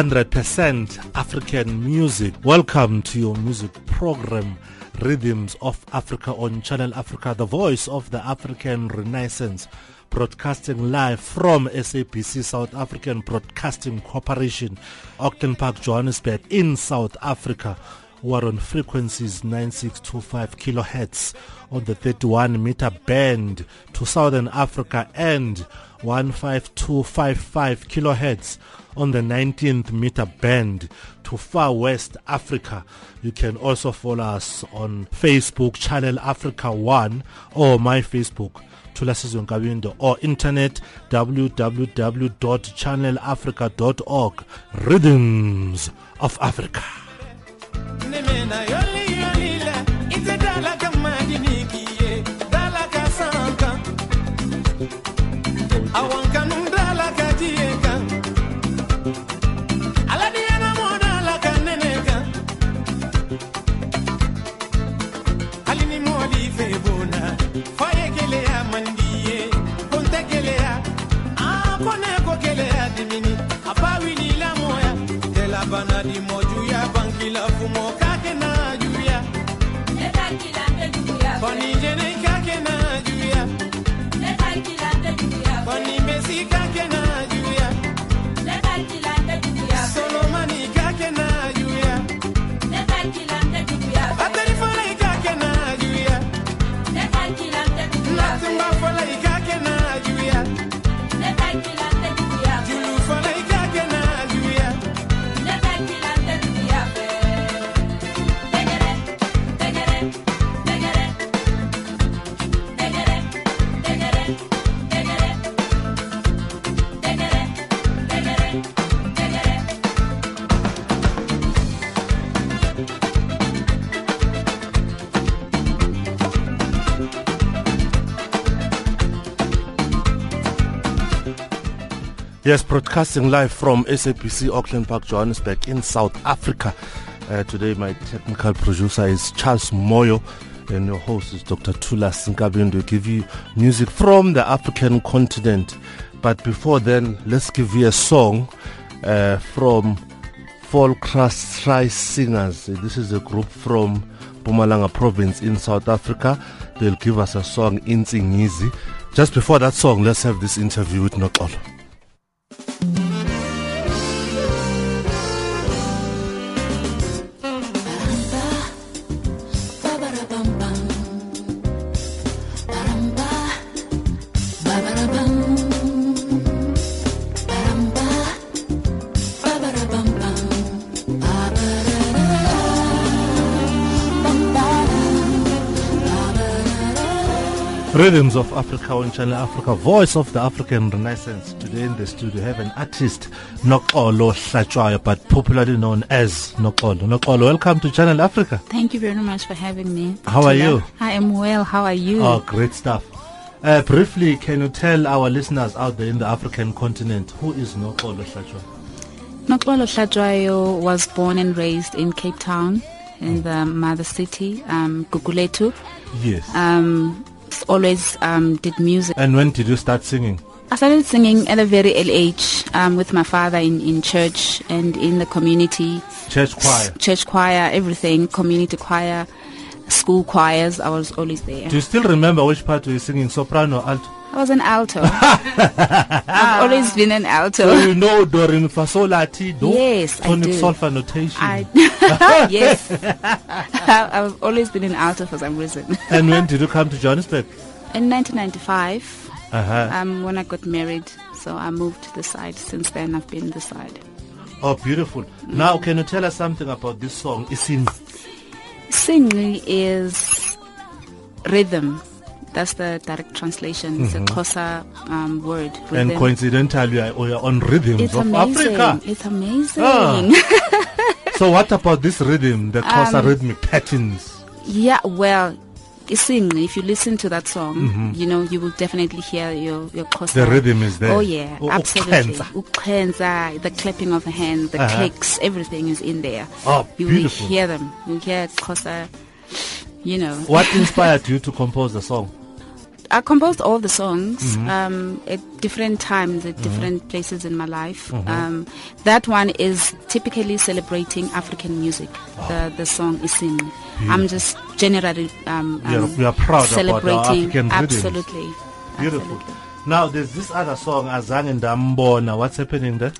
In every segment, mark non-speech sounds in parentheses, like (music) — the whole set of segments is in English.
Rhythms of Africa. 100% African music. Welcome to your music program, Rhythms of Africa on Channel Africa, the voice of the African Renaissance. Broadcasting live from SABC South African Broadcasting Corporation, Auckland Park, Johannesburg, in South Africa. We're on frequencies 9625 kilohertz on the 31 meter band to Southern Africa and 15255 kilohertz on the 19th meter band to far west Africa. You can also follow us on Facebook, Channel Africa 1 or my Facebook. Thulasizwe or internet www.channelafrica.org Rhythms of Africa Yes, broadcasting live from SABC Auckland Park, Johannesburg in South Africa. Uh, today, my technical producer is Charles Moyo, and your host is Dr. Thulas Nkabinde to give you music from the African continent. But before then, let's give you a song uh, from Volkskrans Singers. This is a group from Mpumalanga province in South Africa. They'll give us a song in Tsingisi. Just before that song, let's have this interview with Noxolo. Rhythms of Africa on Channel Africa, voice of the African Renaissance. Today in the studio, We have an artist, Noxolo Hlatshwayo, but popularly known as Noxolo. Noxolo, welcome to Channel Africa. Thank you very much for having me. How are you? I am well. How are you? Oh, great stuff. Uh, briefly, can you tell our listeners out there in the African continent who is Noxolo Hlatshwayo? Noxolo Hlatshwayo was born and raised in Cape Town, in the mother city, um, Guguletu. Yes. Um, always um, did music. And when did you start singing? I started singing at a very early age um, with my father in, in church and in the community. Church choir? Church choir, everything, community choir, school choirs. I was always there. Do you still remember which part were you singing, soprano alto? I was an alto. (laughs) I've always been an alto. So you know do, re, mi, fa, sol, la, ti, do? Yes, Tonic I do. solfa notation. I, (laughs) yes. (laughs) I've always been an alto for some reason. and when did you come to Johannesburg? In 1995, Uh-huh. um, when I got married, so I moved to the side. Since then, I've been the side. Oh, beautiful. Now, can you tell us something about this song, Isin? Singing is rhythm. That's the direct translation. It's a Xhosa um, word. Mm-hmm. And coincidentally, we are- on Rhythms it's of amazing. Africa. It's amazing. Ah. So what about this rhythm, the Xhosa Um, rhythmic patterns? Yeah, well, sing. If you listen to that song, Mhm. you know you will definitely hear your your Xhosa. The rhythm is there. Oh yeah, absolutely. ukhenza. The clapping of the hands, the Uh-huh. clicks, everything is in there. Oh, you will hear them. You hear Xhosa. You know. What (laughs) inspired you to compose the song? I composed all the songs um, at different times, at different places in my life. Um, that one is typically celebrating African music. The the song Isini. I'm just generally um, We are- um, we are proud about our celebrating. African absolutely. Beautiful. Absolutely. Now there's this other song Azange Ndambona. What's happening there?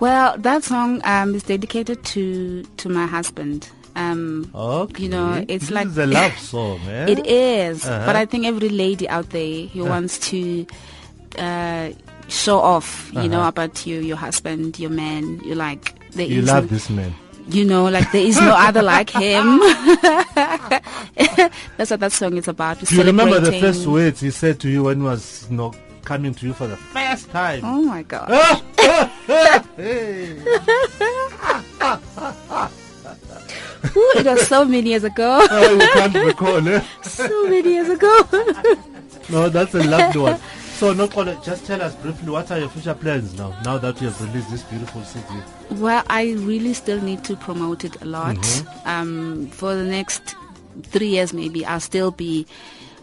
Well, that song um, is dedicated to to my husband. Um, Okay. You know, it's this like- is a love song, (laughs) eh? It is, Uh-huh. but I think every lady out there who wants to uh, show off, you know, about you, your husband, your man, you like. There You love no- this man. You know, like there is no (laughs) other like him. (laughs) That's what that song is about. Do you remember the first words he said to you when he was you know, coming to you for the first time? Oh my god! Hey. Ooh, it was so many years ago. (laughs) Oh, we can't recall, eh? so many years ago. (laughs) No, that's a loved one. So, Noxolo, just tell us briefly, what are your future plans now, now that you have released this beautiful CD? Well, I really still need to promote it a lot. Mm-hmm. Um, for the next three years, maybe I'll still be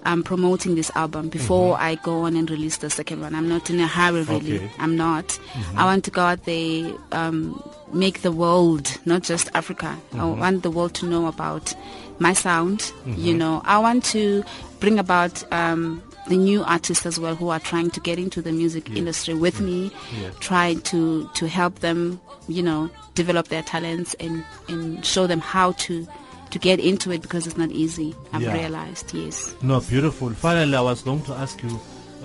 um, promoting this album before I go on and release the second one. I'm not in a hurry, really. Mm-hmm. Okay. I'm not. I want to go out there, um, make the world, not just Africa. I Mm-hmm. want the world to know about my sound. You know, I want to bring about. Um, the new artists as well who are trying to get into the music industry with me, Yeah. trying to to help them, you know, develop their talents and and show them how to to get into it because it's not easy. I've Yeah. realized, yes. No, beautiful. Finally, I was going to ask you,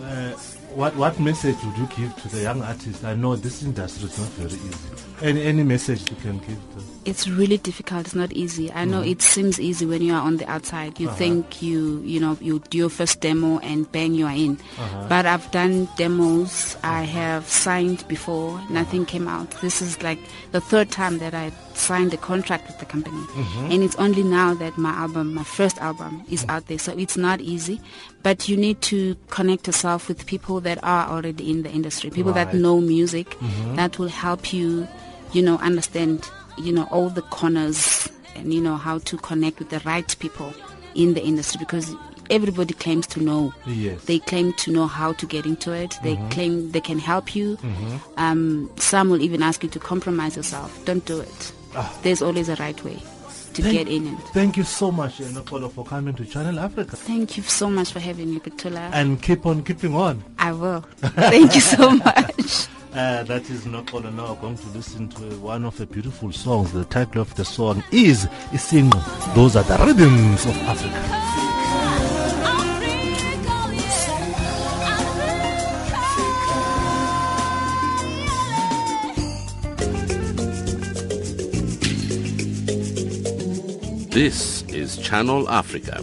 uh, what what message would you give to the young artists? I know this industry is not very easy. Any any message you can give to It's really difficult. It's not easy. I know mm-hmm. it seems easy when you are on the outside. You uh-huh. think you, you know, you do your first demo and bang, you are in. Uh-huh. But I've done demos. I uh-huh. have signed before. Nothing came out. This is like the third time that I signed a contract with the company. Mm-hmm. And it's only now that my album, my first album, is out there. So it's not easy. But you need to connect yourself with people that are already in the industry, people that know music, mm-hmm. that will help you, you know, understand, you know, all the corners and, you know, how to connect with the right people in the industry because everybody claims to know. Yes. They claim to know how to get into it. They mm-hmm. claim they can help you. Mm-hmm. Um, some will even ask you to compromise yourself. Don't do it. Ah. There's always a right way to Thank- get in it. Thank you so much, Noxolo, for coming to Channel Africa. Thank you so much for having me, Petula. And keep on keeping on. I will. Thank you so (laughs) much. Uh, that is Noxolo now I'm going to listen to one of the beautiful songs. The title of the song is Isingo. Those are the rhythms of Africa. This is Channel Africa,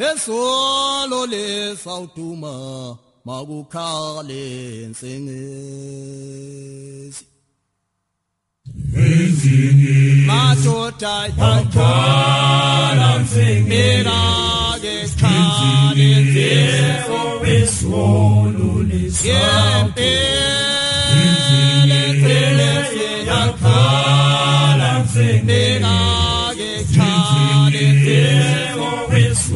Olansengeze ezintabeni esolo lesawuduma makukhale nsengezi madoda yakhala mfengela ke khale nzezo wesolo lesawuduma yakhala mfengela ke khale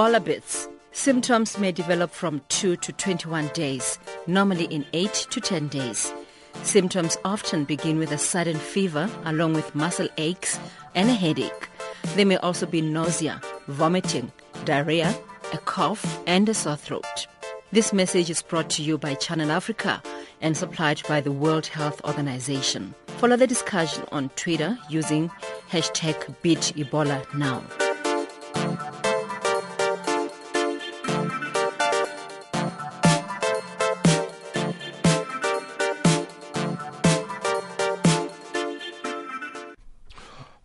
Ebola bits. Symptoms may develop from 2 to 21 days, normally in 8 to 10 days. Symptoms often begin with a sudden fever along with muscle aches and a headache. There may also be nausea, vomiting, diarrhea, a cough, and a sore throat. This message is brought to you by Channel Africa and supplied by the World Health Organization. Follow the discussion on Twitter using hashtag BeatEbolaNow.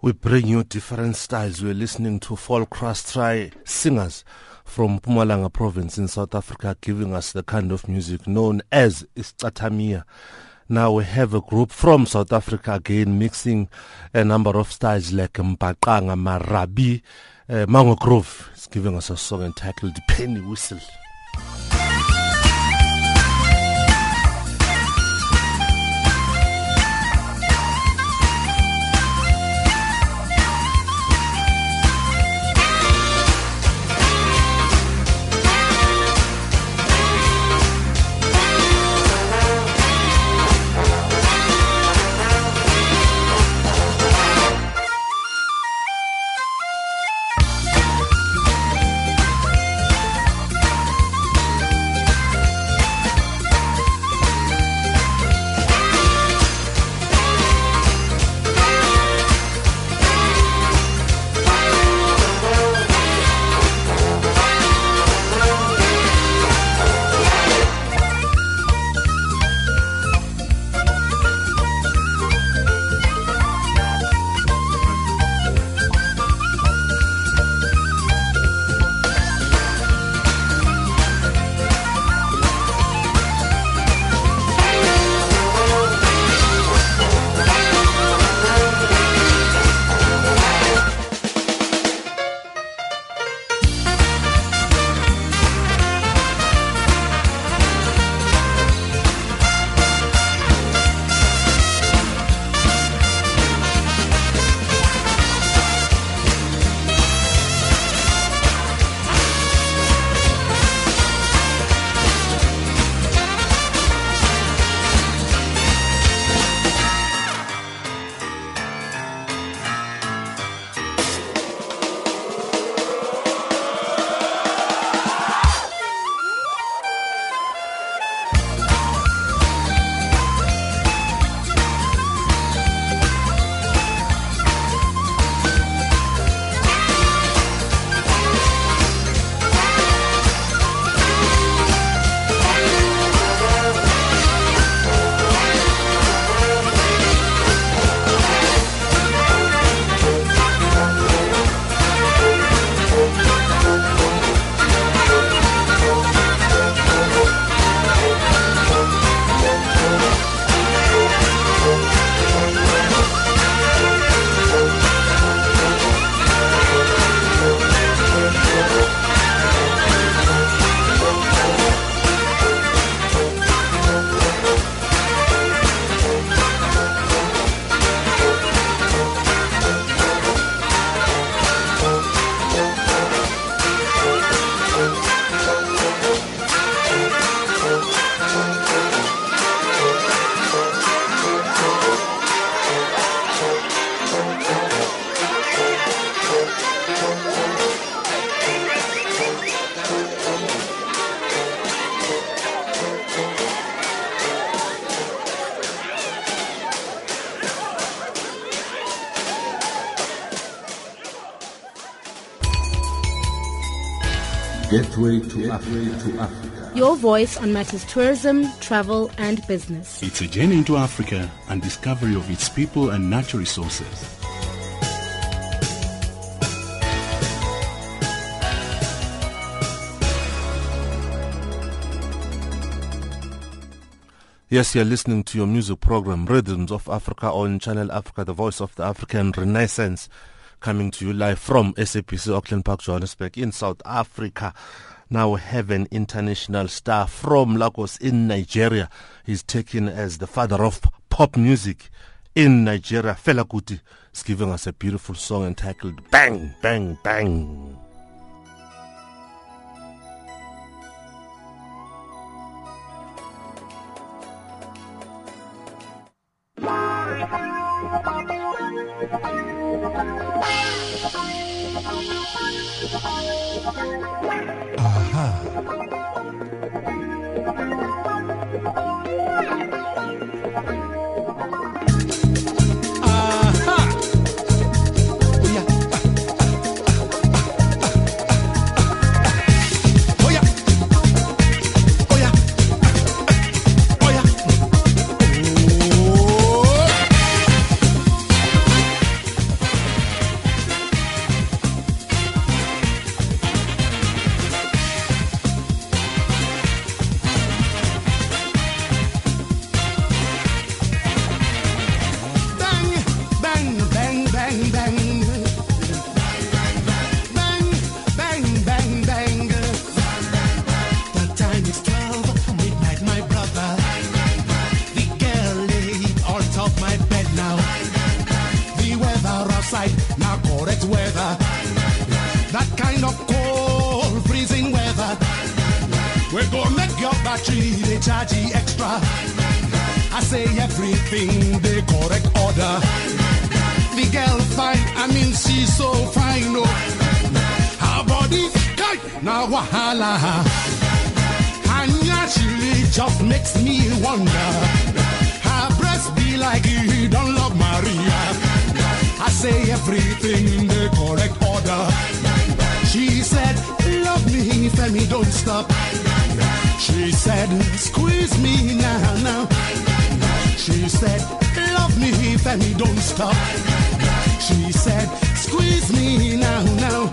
We bring you different styles. We're listening to folk crust try singers from Mpumalanga province in South Africa giving us the kind of music known as Isicathamiya. Now we have a group from South Africa again mixing a number of styles like Mbaqanga, Marabi, uh, Mango Groove. is giving us a song entitled Penny Whistle. to Africa. Your voice on matters tourism, travel, and business. It's a journey into Africa and discovery of its people and natural resources. Yes, you're listening to your music program, Rhythms of Africa, on Channel Africa, the voice of the African Renaissance, coming to you live from SABC Auckland Park, Johannesburg, in South Africa. Now have an international star from Lagos in Nigeria. He's taken as the father of pop music in Nigeria. Fela Kuti is giving us a beautiful song entitled Bang, Bang, Bang. Ah. Battery, they charge you extra. I say everything the correct order. The girl fine, I mean she's so fine, oh. Her body, God, now wahala. Hanya she just makes me wonder. Her breast be like you don't love Maria. I say everything in the correct order. She said, love me, Femi, don't stop. She said, squeeze me now, now. She said, love me, if Femi, don't stop. She said, squeeze me now, now.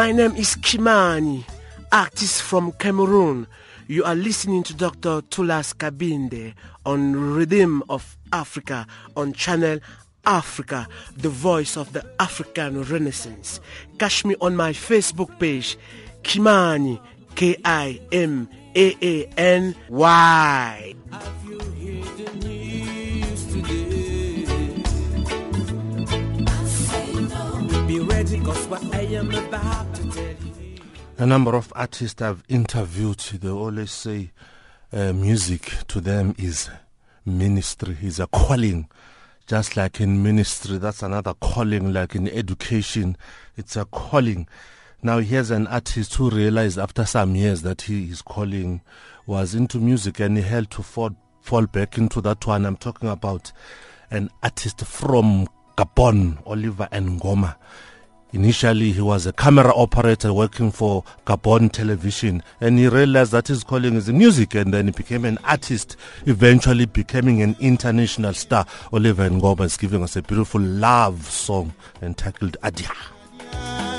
My name is Kimani, artist from Cameroon. You are listening to Dr. Thulas Nkabinde on Rhythm of Africa on channel Africa, the voice of the African Renaissance. Catch me on my Facebook page, Kimani, K I M A A N Y. Be ready, cause what I am about to tell you. A number of artists I've interviewed, they always say uh, music to them is ministry, is a calling. Just like in ministry, that's another calling, like in education, it's a calling. Now, here's an artist who realized after some years that he, his calling was into music and he had to fall, fall back into that one. I'm talking about an artist from Gabon, Oliver Ngoma. Initially, he was a camera operator working for Gabon television, and he realized that his calling is music, and then he became an artist, eventually becoming an international star. Oliver Ngoma is giving us a beautiful love song entitled Adia.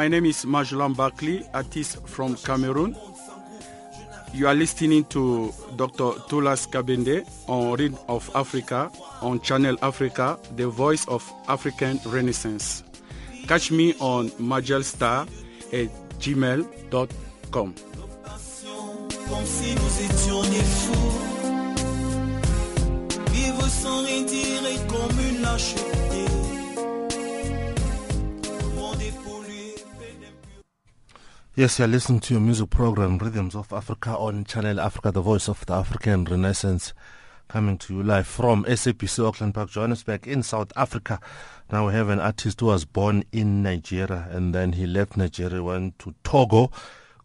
My name is Majolan Bakli, artist from Cameroon. You are listening to Dr. Tulas Kabende on Read of Africa on Channel Africa, the voice of African Renaissance. Catch me on majelstar at gmail.com. Yes, you're listening to your music program, Rhythms of Africa, on Channel Africa, the voice of the African Renaissance, coming to you live from SABC Auckland Park, Johannesburg, in South Africa. Now we have an artist who was born in Nigeria and then he left Nigeria, went to Togo,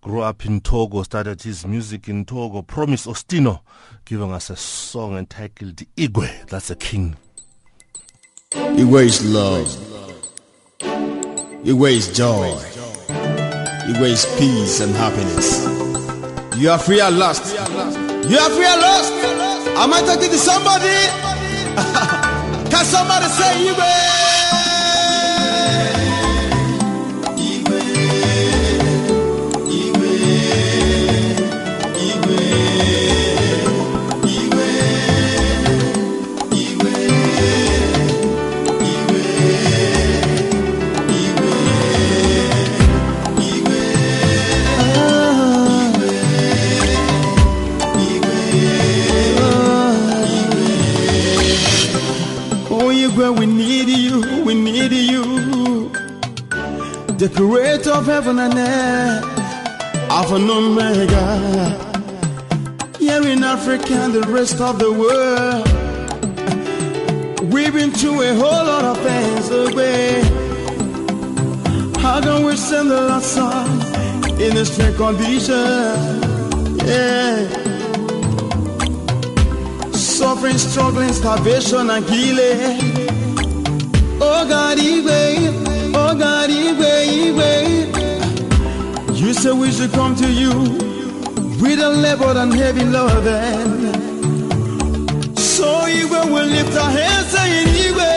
grew up in Togo, started his music in Togo. Promise Ostino giving us a song entitled Igwe, that's a king. Igwe is love. Igwe is joy. Igwe is peace and happiness. You are free at last. You are free at last. Am I talking to somebody? (laughs) Can somebody say Igwe? Igwe, we need you, we need you. The creator of heaven and earth, Alpha and Omega. Here in Africa and the rest of the world, we've been through a whole lot of things away. How can we send the last song in a strange condition? Yeah. Suffering, struggling, starvation, and killing. Say we should come to you with a labor and heavy load. So Igwe will lift our hands saying, Igwe.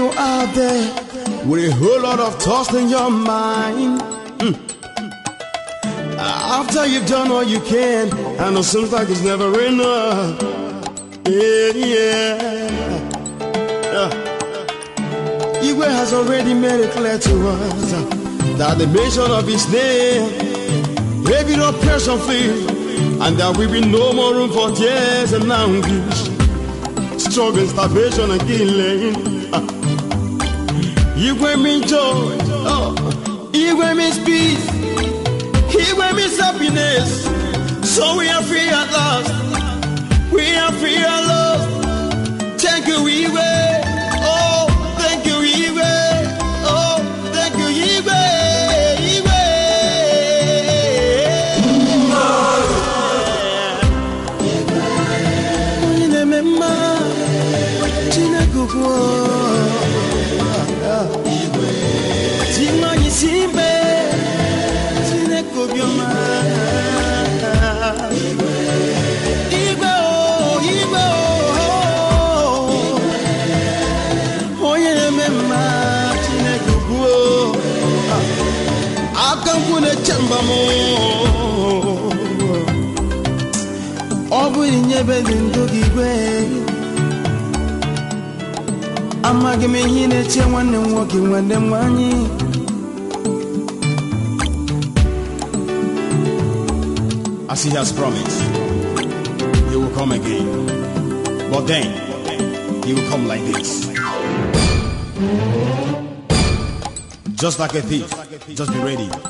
You out there with a whole lot of thoughts in your mind. Mm. After you've done all you can, I know seems like it's never enough. Yeah, yeah. yeah. Igwe has already made it clear to us uh, that the mention of his name, every oppression flee, and there will be no more room for tears and anguish, struggle, starvation, and killing. Uh, Igwe me joy, oh, Igwe me peace. Igwe me happiness. So we are free at last. We are free at last. Thank you, Igwe. Oh, As he has promised, he will come again. But then, he will come like this. Just like a thief. Just be ready.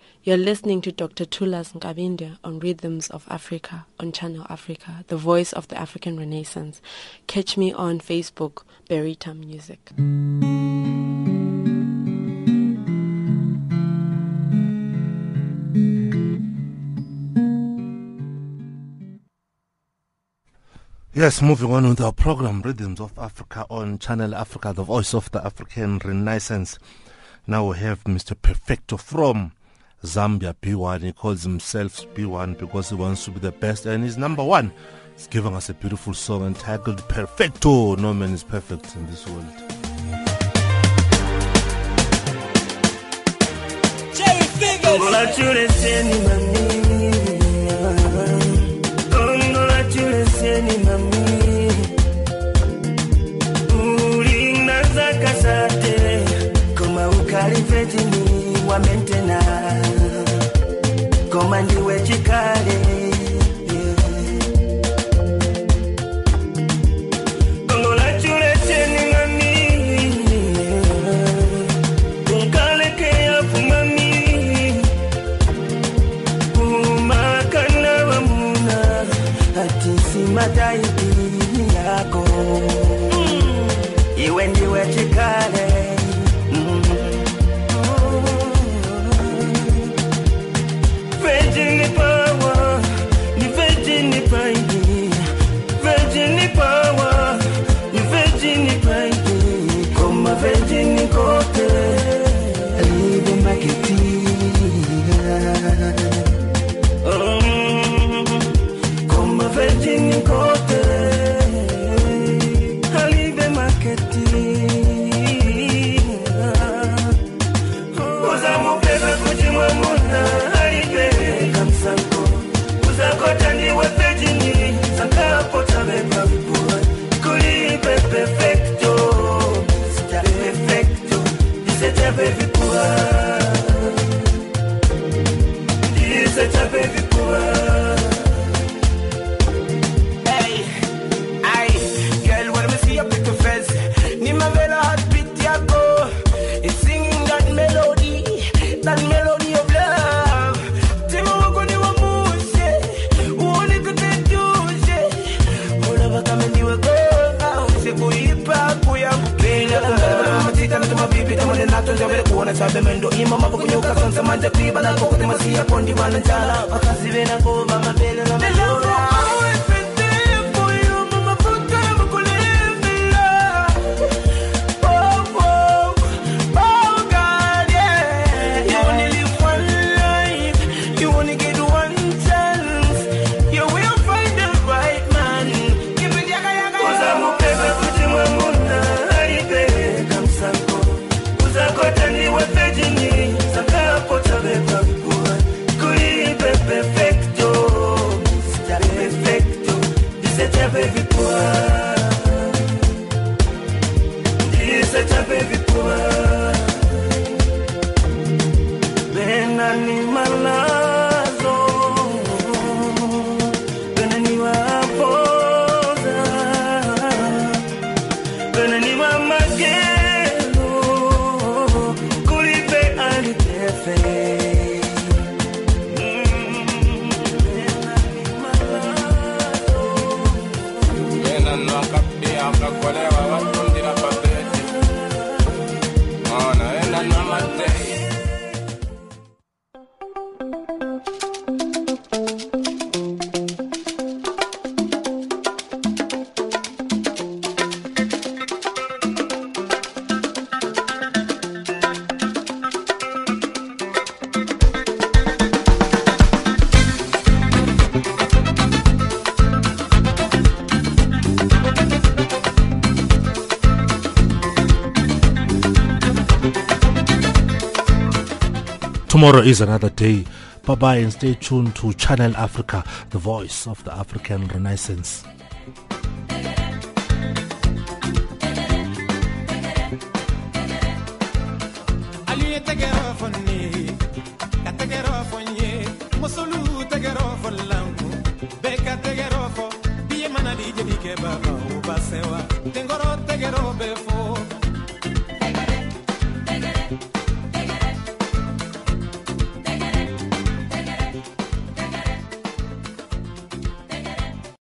You're listening to Dr. Thulas Nkabinde on Rhythms of Africa on Channel Africa, the voice of the African Renaissance. Catch me on Facebook, Berita Music. Yes, moving on with our program, Rhythms of Africa on Channel Africa, the voice of the African Renaissance. Now we have Mr. Perfecto from Zambia B1. He calls himself B1 because he wants to be the best and he's number one. He's giving us a beautiful song entitled Perfecto. No man is perfect in this world. Congratulations, mami. Congratulations, chabe mendo ima mabu kunyuka sonsa manja kuiba na koko tema siya kondi wana njala, wakasive na ngoma mabele na melora. No na I'm not kag, whatever. Tomorrow is another day. Bye bye and stay tuned to Channel Africa, the voice of the African Renaissance.